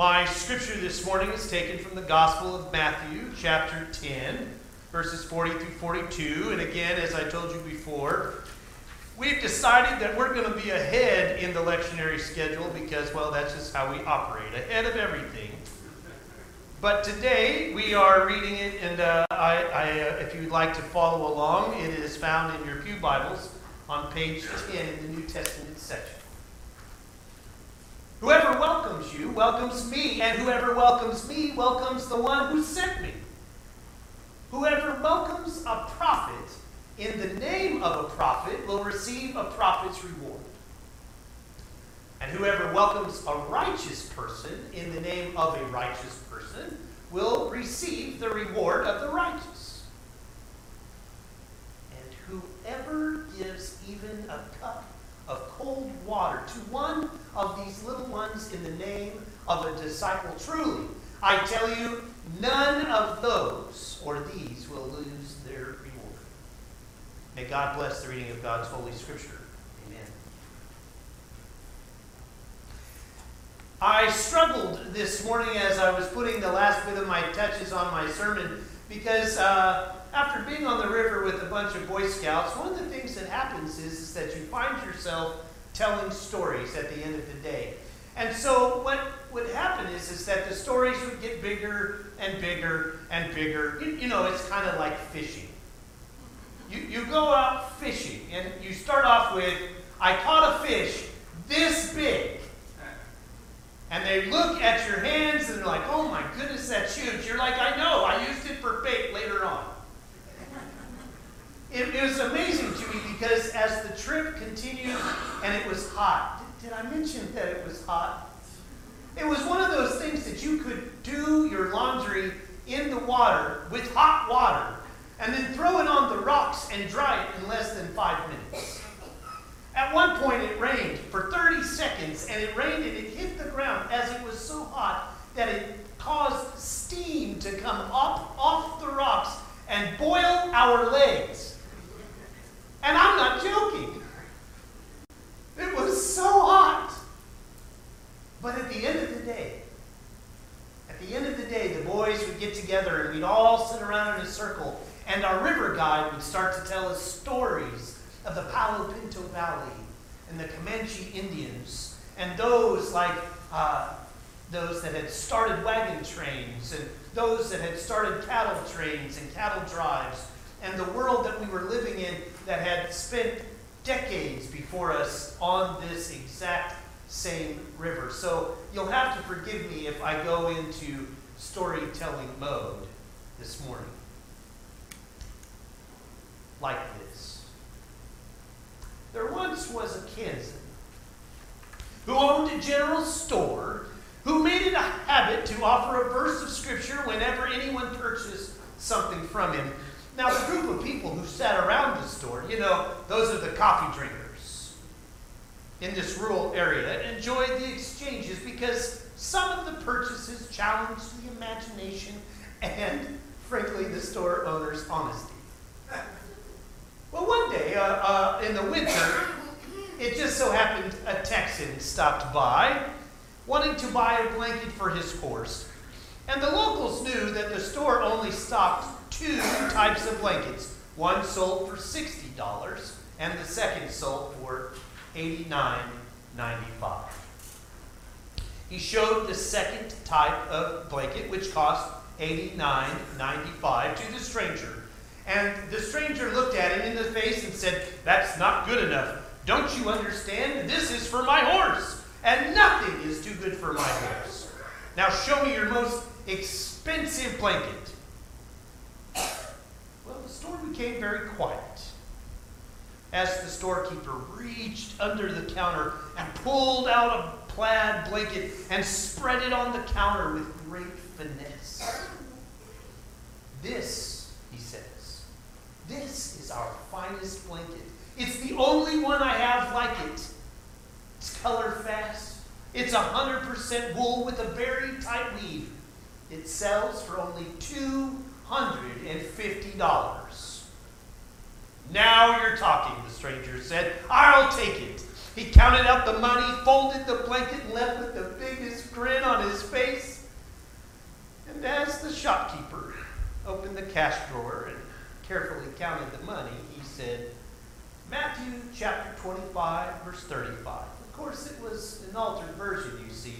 My scripture this morning is taken from the Gospel of Matthew, chapter 10, verses 40 through 42. And again, as I told you before, we've decided that we're going to be ahead in the lectionary schedule because, well, that's just how we operate, ahead of everything. But today we are reading it, and uh, I, I, uh, if you'd like to follow along, it is found in your Pew Bibles on page 10 in the New Testament section. Whoever welcomes you welcomes me, and whoever welcomes me welcomes the one who sent me. Whoever welcomes a prophet in the name of a prophet will receive a prophet's reward. And whoever welcomes a righteous person in the name of a righteous person will receive the reward of the righteous. And whoever gives even a cup of cold water to one of these little ones in the name of a disciple, truly, I tell you, none of those or these will lose their reward. May God bless the reading of God's Holy Scripture. Amen. I struggled this morning as I was putting the last bit of my touches on my sermon because uh, after being on the river with a bunch of Boy Scouts, one of the things that happens is, is that you find yourself telling stories at the end of the day. And so what would happen is, is that the stories would get bigger and bigger and bigger. You, you know, it's kind of like fishing. You, you go out fishing and you start off with, I caught a fish this big. And they look at your hands and they're like, oh my goodness, that's huge. You're like, I know, I used it for bait later on. It, it, was amazing to me because as the trip continued and it was hot, did, did I mention that it was hot? It was one of those things that you could do your laundry in the water with hot water and then throw it on the rocks and dry it in less than five minutes. At one point, it rained for 30 seconds, and it rained and it hit the ground as it was so hot that it caused steam to come up off the rocks and boil our legs. And I'm not joking. It was so hot. But at the end of the day, at the end of the day, the boys would get together and we'd all sit around in a circle, and our river guide would start to tell us stories of the Palo Pinto Valley and the Comanche Indians and those like uh, those that had started wagon trains and those that had started cattle trains and cattle drives and the world that we were living in that had spent decades before us on this exact same river. So you'll have to forgive me if I go into storytelling mode this morning. Like this. There once was a Kansan who owned a general store who made it a habit to offer a verse of Scripture whenever anyone purchased something from him. Now, the group of people who sat around the store, you know, those are the coffee drinkers in this rural area, enjoyed the exchanges because some of the purchases challenged the imagination and, frankly, the store owner's honesty. Uh, uh, in the winter, it just so happened a Texan stopped by wanting to buy a blanket for his horse. And the locals knew that the store only stocked two types of blankets. One sold for $60 and the second sold for $89.95. He showed the second type of blanket, which cost $89.95 to the stranger. And the stranger looked at him in the face and said, That's not good enough. Don't you understand? This is for my horse, and nothing is too good for my horse. Now show me your most expensive blanket. Well, the store became very quiet as the storekeeper reached under the counter and pulled out a plaid blanket and spread it on the counter with great finesse. This this is our finest blanket. It's the only one I have like it. It's color fast. It's 100% wool with a very tight weave. It sells for only $250. Now you're talking, the stranger said. I'll take it. He counted out the money, folded the blanket, and left with the biggest grin on his face. And as the shopkeeper opened the cash drawer and carefully counted the money, he said, Matthew chapter 25, verse 35. Of course, it was an altered version, you see.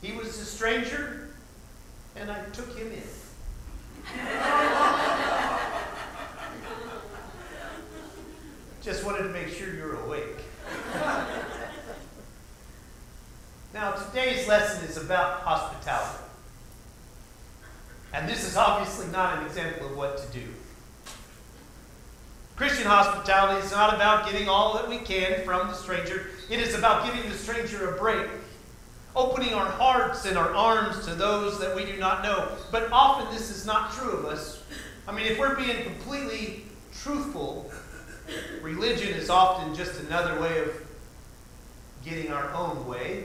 He was a stranger, and I took him in. Just wanted to make sure you're awake. now, today's lesson is about hospitality. And this is obviously not an example of what to do. Christian hospitality is not about getting all that we can from the stranger, it is about giving the stranger a break, opening our hearts and our arms to those that we do not know. But often this is not true of us. I mean, if we're being completely truthful, religion is often just another way of getting our own way,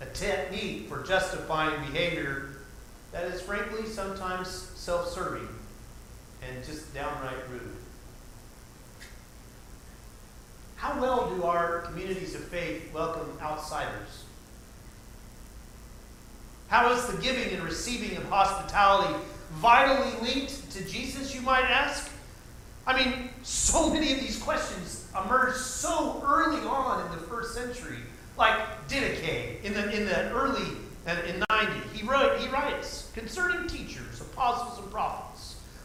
a technique for justifying behavior that is frankly sometimes self serving and just downright rude. How well do our communities of faith welcome outsiders? How is the giving and receiving of hospitality vitally linked to Jesus, you might ask? I mean, so many of these questions emerged so early on in the first century, like Didache in the, in the early, uh, in 90. He, wrote, he writes, concerning teachers, apostles, and prophets,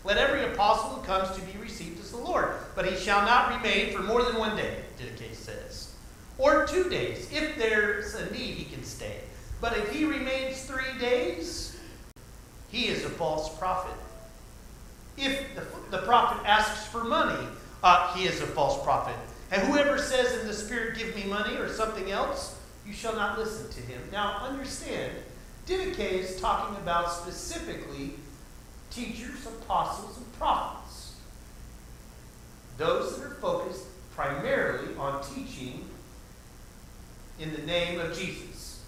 let every apostle who comes to be received as the Lord, but he shall not remain for more than one day, Didache says. Or two days. If there's a need, he can stay. But if he remains three days, he is a false prophet. If the, the prophet asks for money, uh, he is a false prophet. And whoever says in the Spirit, Give me money, or something else, you shall not listen to him. Now, understand, Didache is talking about specifically teachers, apostles, and prophets. Those that are focused primarily on teaching in the name of Jesus.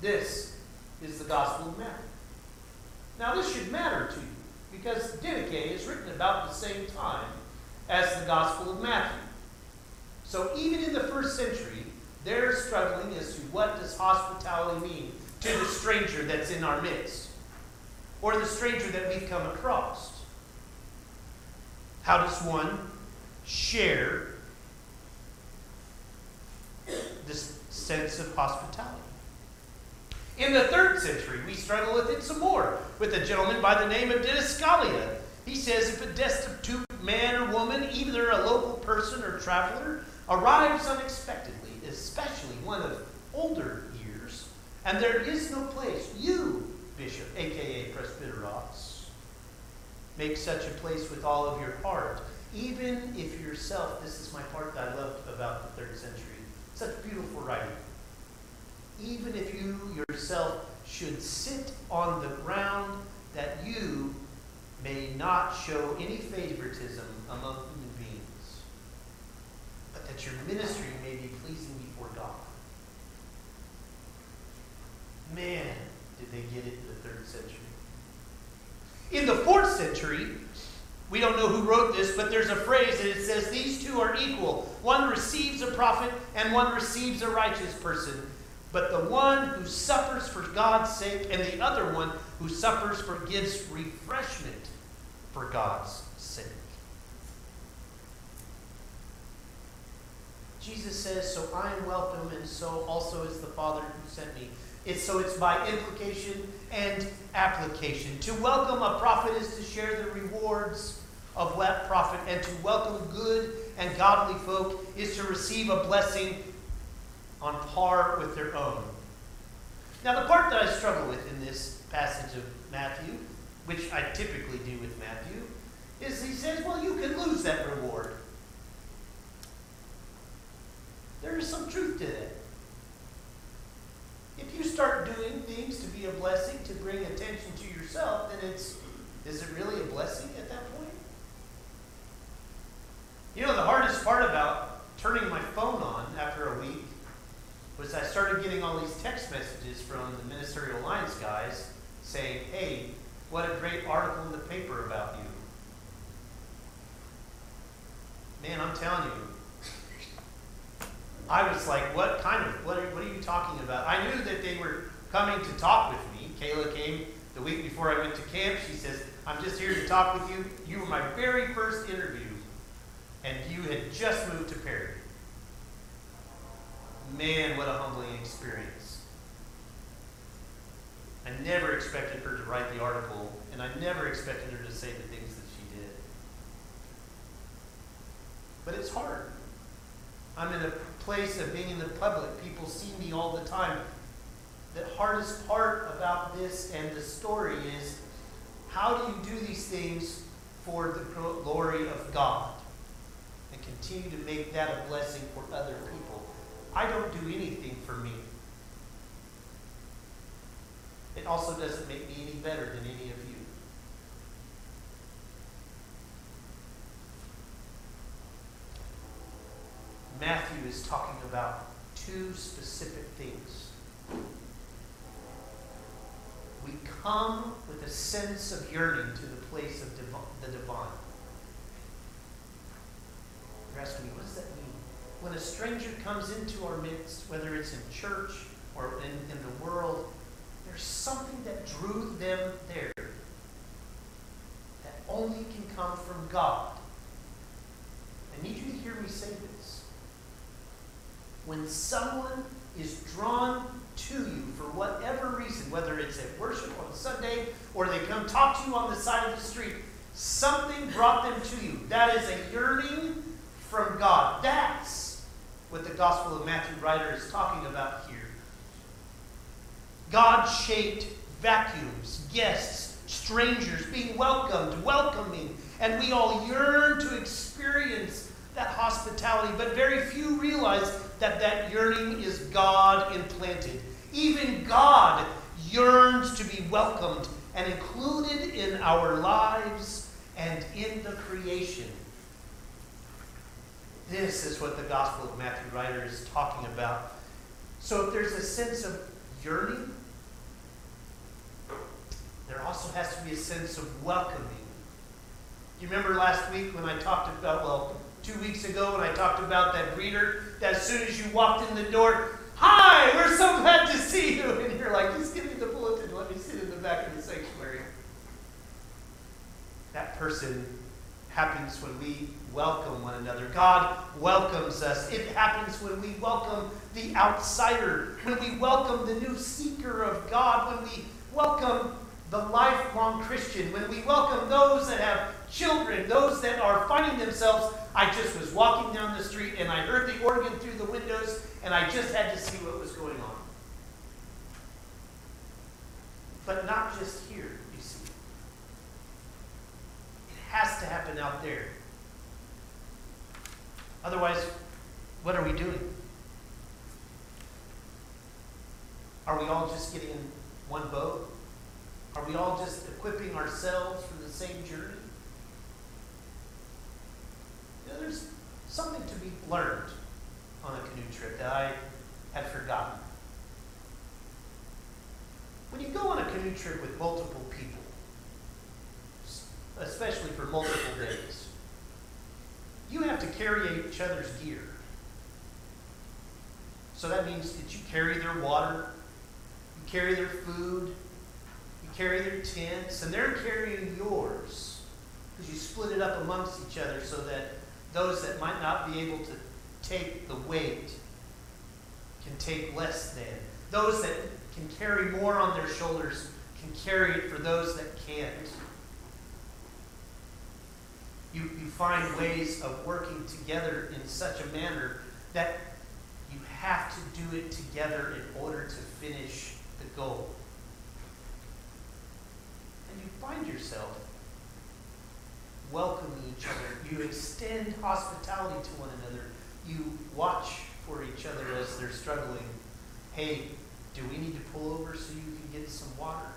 This is the Gospel of Matthew. Now, this should matter to you because Didache is written about the same time as the Gospel of Matthew. So, even in the first century, they're struggling as to what does hospitality mean to the stranger that's in our midst or the stranger that we've come across. How does one share this sense of hospitality? In the third century, we struggle with it some more with a gentleman by the name of Didascalia. He says if a destitute man or woman, either a local person or traveler, arrives unexpectedly, especially one of older years, and there is no place, you, bishop, aka presbyteros, make such a place with all of your heart, even if yourself, this is my part that I loved about the third century, such beautiful writing even if you yourself should sit on the ground, that you may not show any favoritism among human beings, but that your ministry may be pleasing before God. Man, did they get it in the third century. In the fourth century, we don't know who wrote this, but there's a phrase that it says these two are equal. One receives a prophet and one receives a righteous person but the one who suffers for God's sake, and the other one who suffers for gives refreshment for God's sake. Jesus says, So I am welcome, and so also is the Father who sent me. It's, so it's by implication and application. To welcome a prophet is to share the rewards of that prophet, and to welcome good and godly folk is to receive a blessing on par with their own. Now, the part that I struggle with in this passage of Matthew, which I typically do with Matthew, is he says, well, you can lose that reward. There is some truth to that. If you start doing things to be a blessing, to bring attention to yourself, then it's, is it really a blessing at that point? You know, the hardest part about turning my phone on after a week was I started getting all these text messages from the Ministerial Alliance guys saying, hey, what a great article in the paper about you. man, I'm telling you, I was like, what kind of, what are, what are you talking about? I knew that they were coming to talk with me. Kayla came the week before I went to camp. She says, I'm just here to talk with you. You were my very first interview, and you had just moved to Perry. Man, what a humbling experience. I never expected her to write the article, and I never expected her to say the things that she did. But it's hard. I'm in a place of being in the public. People see me all the time. The hardest part about this and the story is how do you do these things for the glory of God and continue to make that a blessing for other people? I don't do anything for me. It also doesn't make me any better than any of you. Matthew is talking about two specific things. We come with a sense of yearning to the place of div- the divine. You're asking me, what does that mean? When a stranger comes into our midst, whether it's in church or in, in the world, there's something that drew them there that only can come from God. I need you to hear me say. When someone is drawn to you for whatever reason, whether it's at worship on Sunday or they come talk to you on the side of the street, something brought them to you. That is a yearning from God. That's what the Gospel of Matthew writer is talking about here. God shaped vacuums, guests, strangers being welcomed, welcoming, and we all yearn to experience that hospitality, but very few realize that that yearning is God implanted. Even God yearns to be welcomed and included in our lives and in the creation. This is what the Gospel of Matthew writer is talking about. So if there's a sense of yearning, there also has to be a sense of welcoming. You remember last week when I talked about, well, two weeks ago when I talked about that greeter, as soon as you walked in the door, hi, we're so glad to see you. And you're like, just give me the bulletin, let me sit in the back of the sanctuary. That person happens when we welcome one another. God welcomes us. It happens when we welcome the outsider, when we welcome the new seeker of God, when we welcome the lifelong Christian, when we welcome those that have children, those that are finding themselves. I just was walking down the street and I heard the organ through the windows and I just had to see what was going on. But not just here, you see. It has to happen out there. Otherwise, what are we doing? Are we all just getting in one boat? Are we all just equipping ourselves for the same journey? You know, there's something to be learned on a canoe trip that I had forgotten. When you go on a canoe trip with multiple people, especially for multiple days, you have to carry each other's gear. So that means that you carry their water, you carry their food, you carry their tents, and they're carrying yours because you split it up amongst each other so that those that might not be able to take the weight can take less than. Those that can carry more on their shoulders can carry it for those that can't. You, you find ways of working together in such a manner that you have to do it together in order to finish the goal And you find yourself welcoming each other. You extend hospitality to one another. You watch for each other as they're struggling. Hey, do we need to pull over so you can get some water?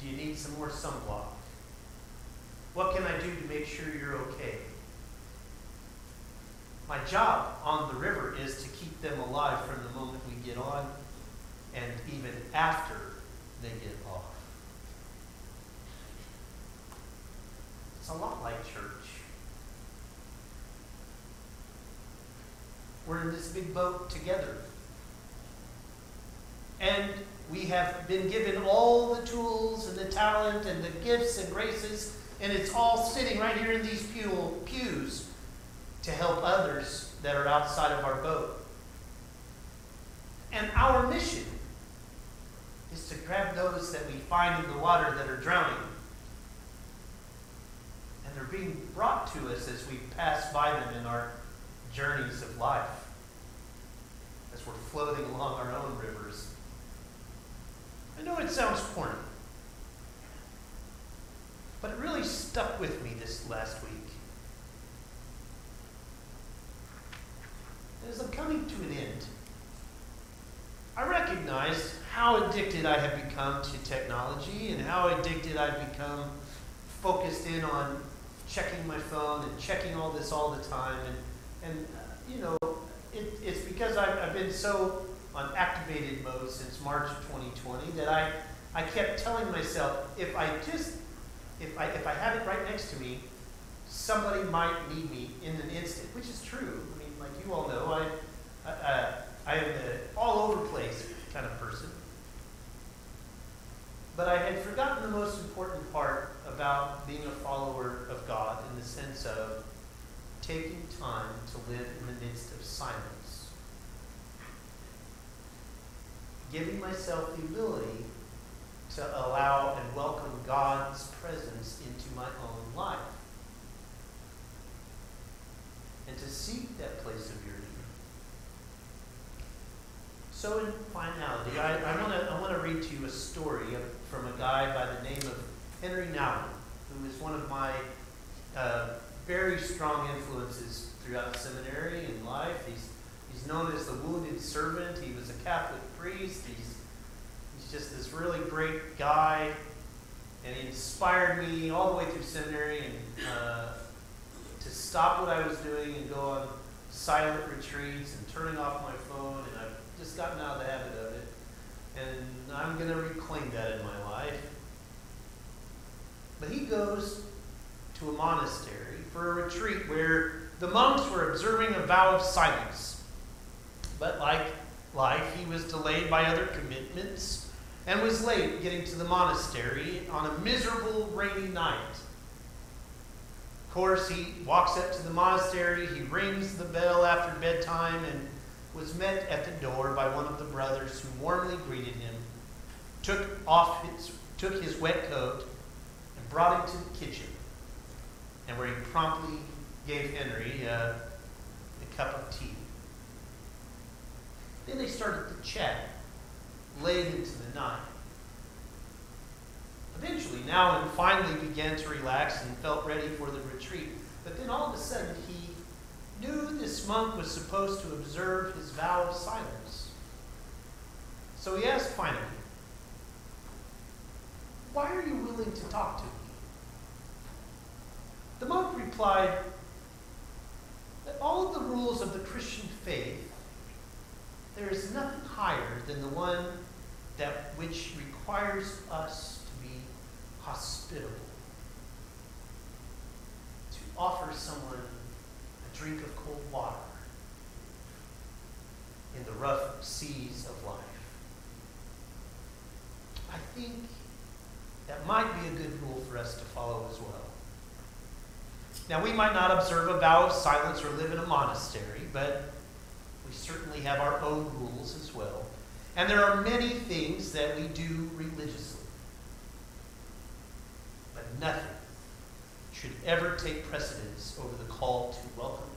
Do you need some more sunblock? What can I do to make sure you're okay? My job on the river is to keep them alive from the moment we get on and even after they get off. It's a lot like church. we're in this big boat together. And we have been given all the tools and the talent and the gifts and graces, and it's all sitting right here in these pew, pews to help others that are outside of our boat. And our mission is to grab those that we find in the water that are drowning. And they're being brought to us as we pass by them in our journeys of life, as we're floating along our own rivers. I know it sounds corny, but it really stuck with me this last week. As I'm coming to an end, I recognized how addicted I have become to technology and how addicted I've become focused in on checking my phone and checking all this all the time. And, and uh, you know, it, it's because I've, I've been so on activated mode since March of 2020 that I, I kept telling myself if I just, if I, if I have it right next to me, somebody might need me in an instant, which is true. I mean, like you all know, I, I, I am an all over place kind of person. But I had forgotten the most important part about being a follower of sense of taking time to live in the midst of silence. Giving myself the ability to allow and welcome God's presence into my own life. And to seek that place of yearning so in finality, I, I want to read to you a story of, from a guy by the name of Henry Nouwen, who is one of my uh, very strong influences throughout the seminary and life. He's, he's known as the wounded servant. He was a Catholic priest. He's, he's just this really great guy. And he inspired me all the way through seminary and uh, to stop what I was doing and go on silent retreats and turning off my phone. And I've just gotten out of the habit of it. And I'm going to reclaim that in my life. But he goes to a monastery for a retreat where the monks were observing a vow of silence. But like life, he was delayed by other commitments and was late getting to the monastery on a miserable rainy night. Of course, he walks up to the monastery, he rings the bell after bedtime, and was met at the door by one of the brothers who warmly greeted him, took off his, took his wet coat, and brought him to the kitchen, and where he promptly gave Henry uh, a cup of tea. Then they started to chat late into the night. Eventually, Nouwen finally began to relax and felt ready for the retreat. But then all of a sudden, he knew this monk was supposed to observe his vow of silence. So he asked finally, Why are you willing to talk to me? The monk replied that all the rules of the Christian faith, there is nothing higher than the one that which requires us to be hospitable, to offer someone a drink of cold water in the rough seas of life. I think that might be a good rule for us to follow as well. Now, we might not observe a vow of silence or live in a monastery, but we certainly have our own rules as well. And there are many things that we do religiously. But nothing should ever take precedence over the call to welcome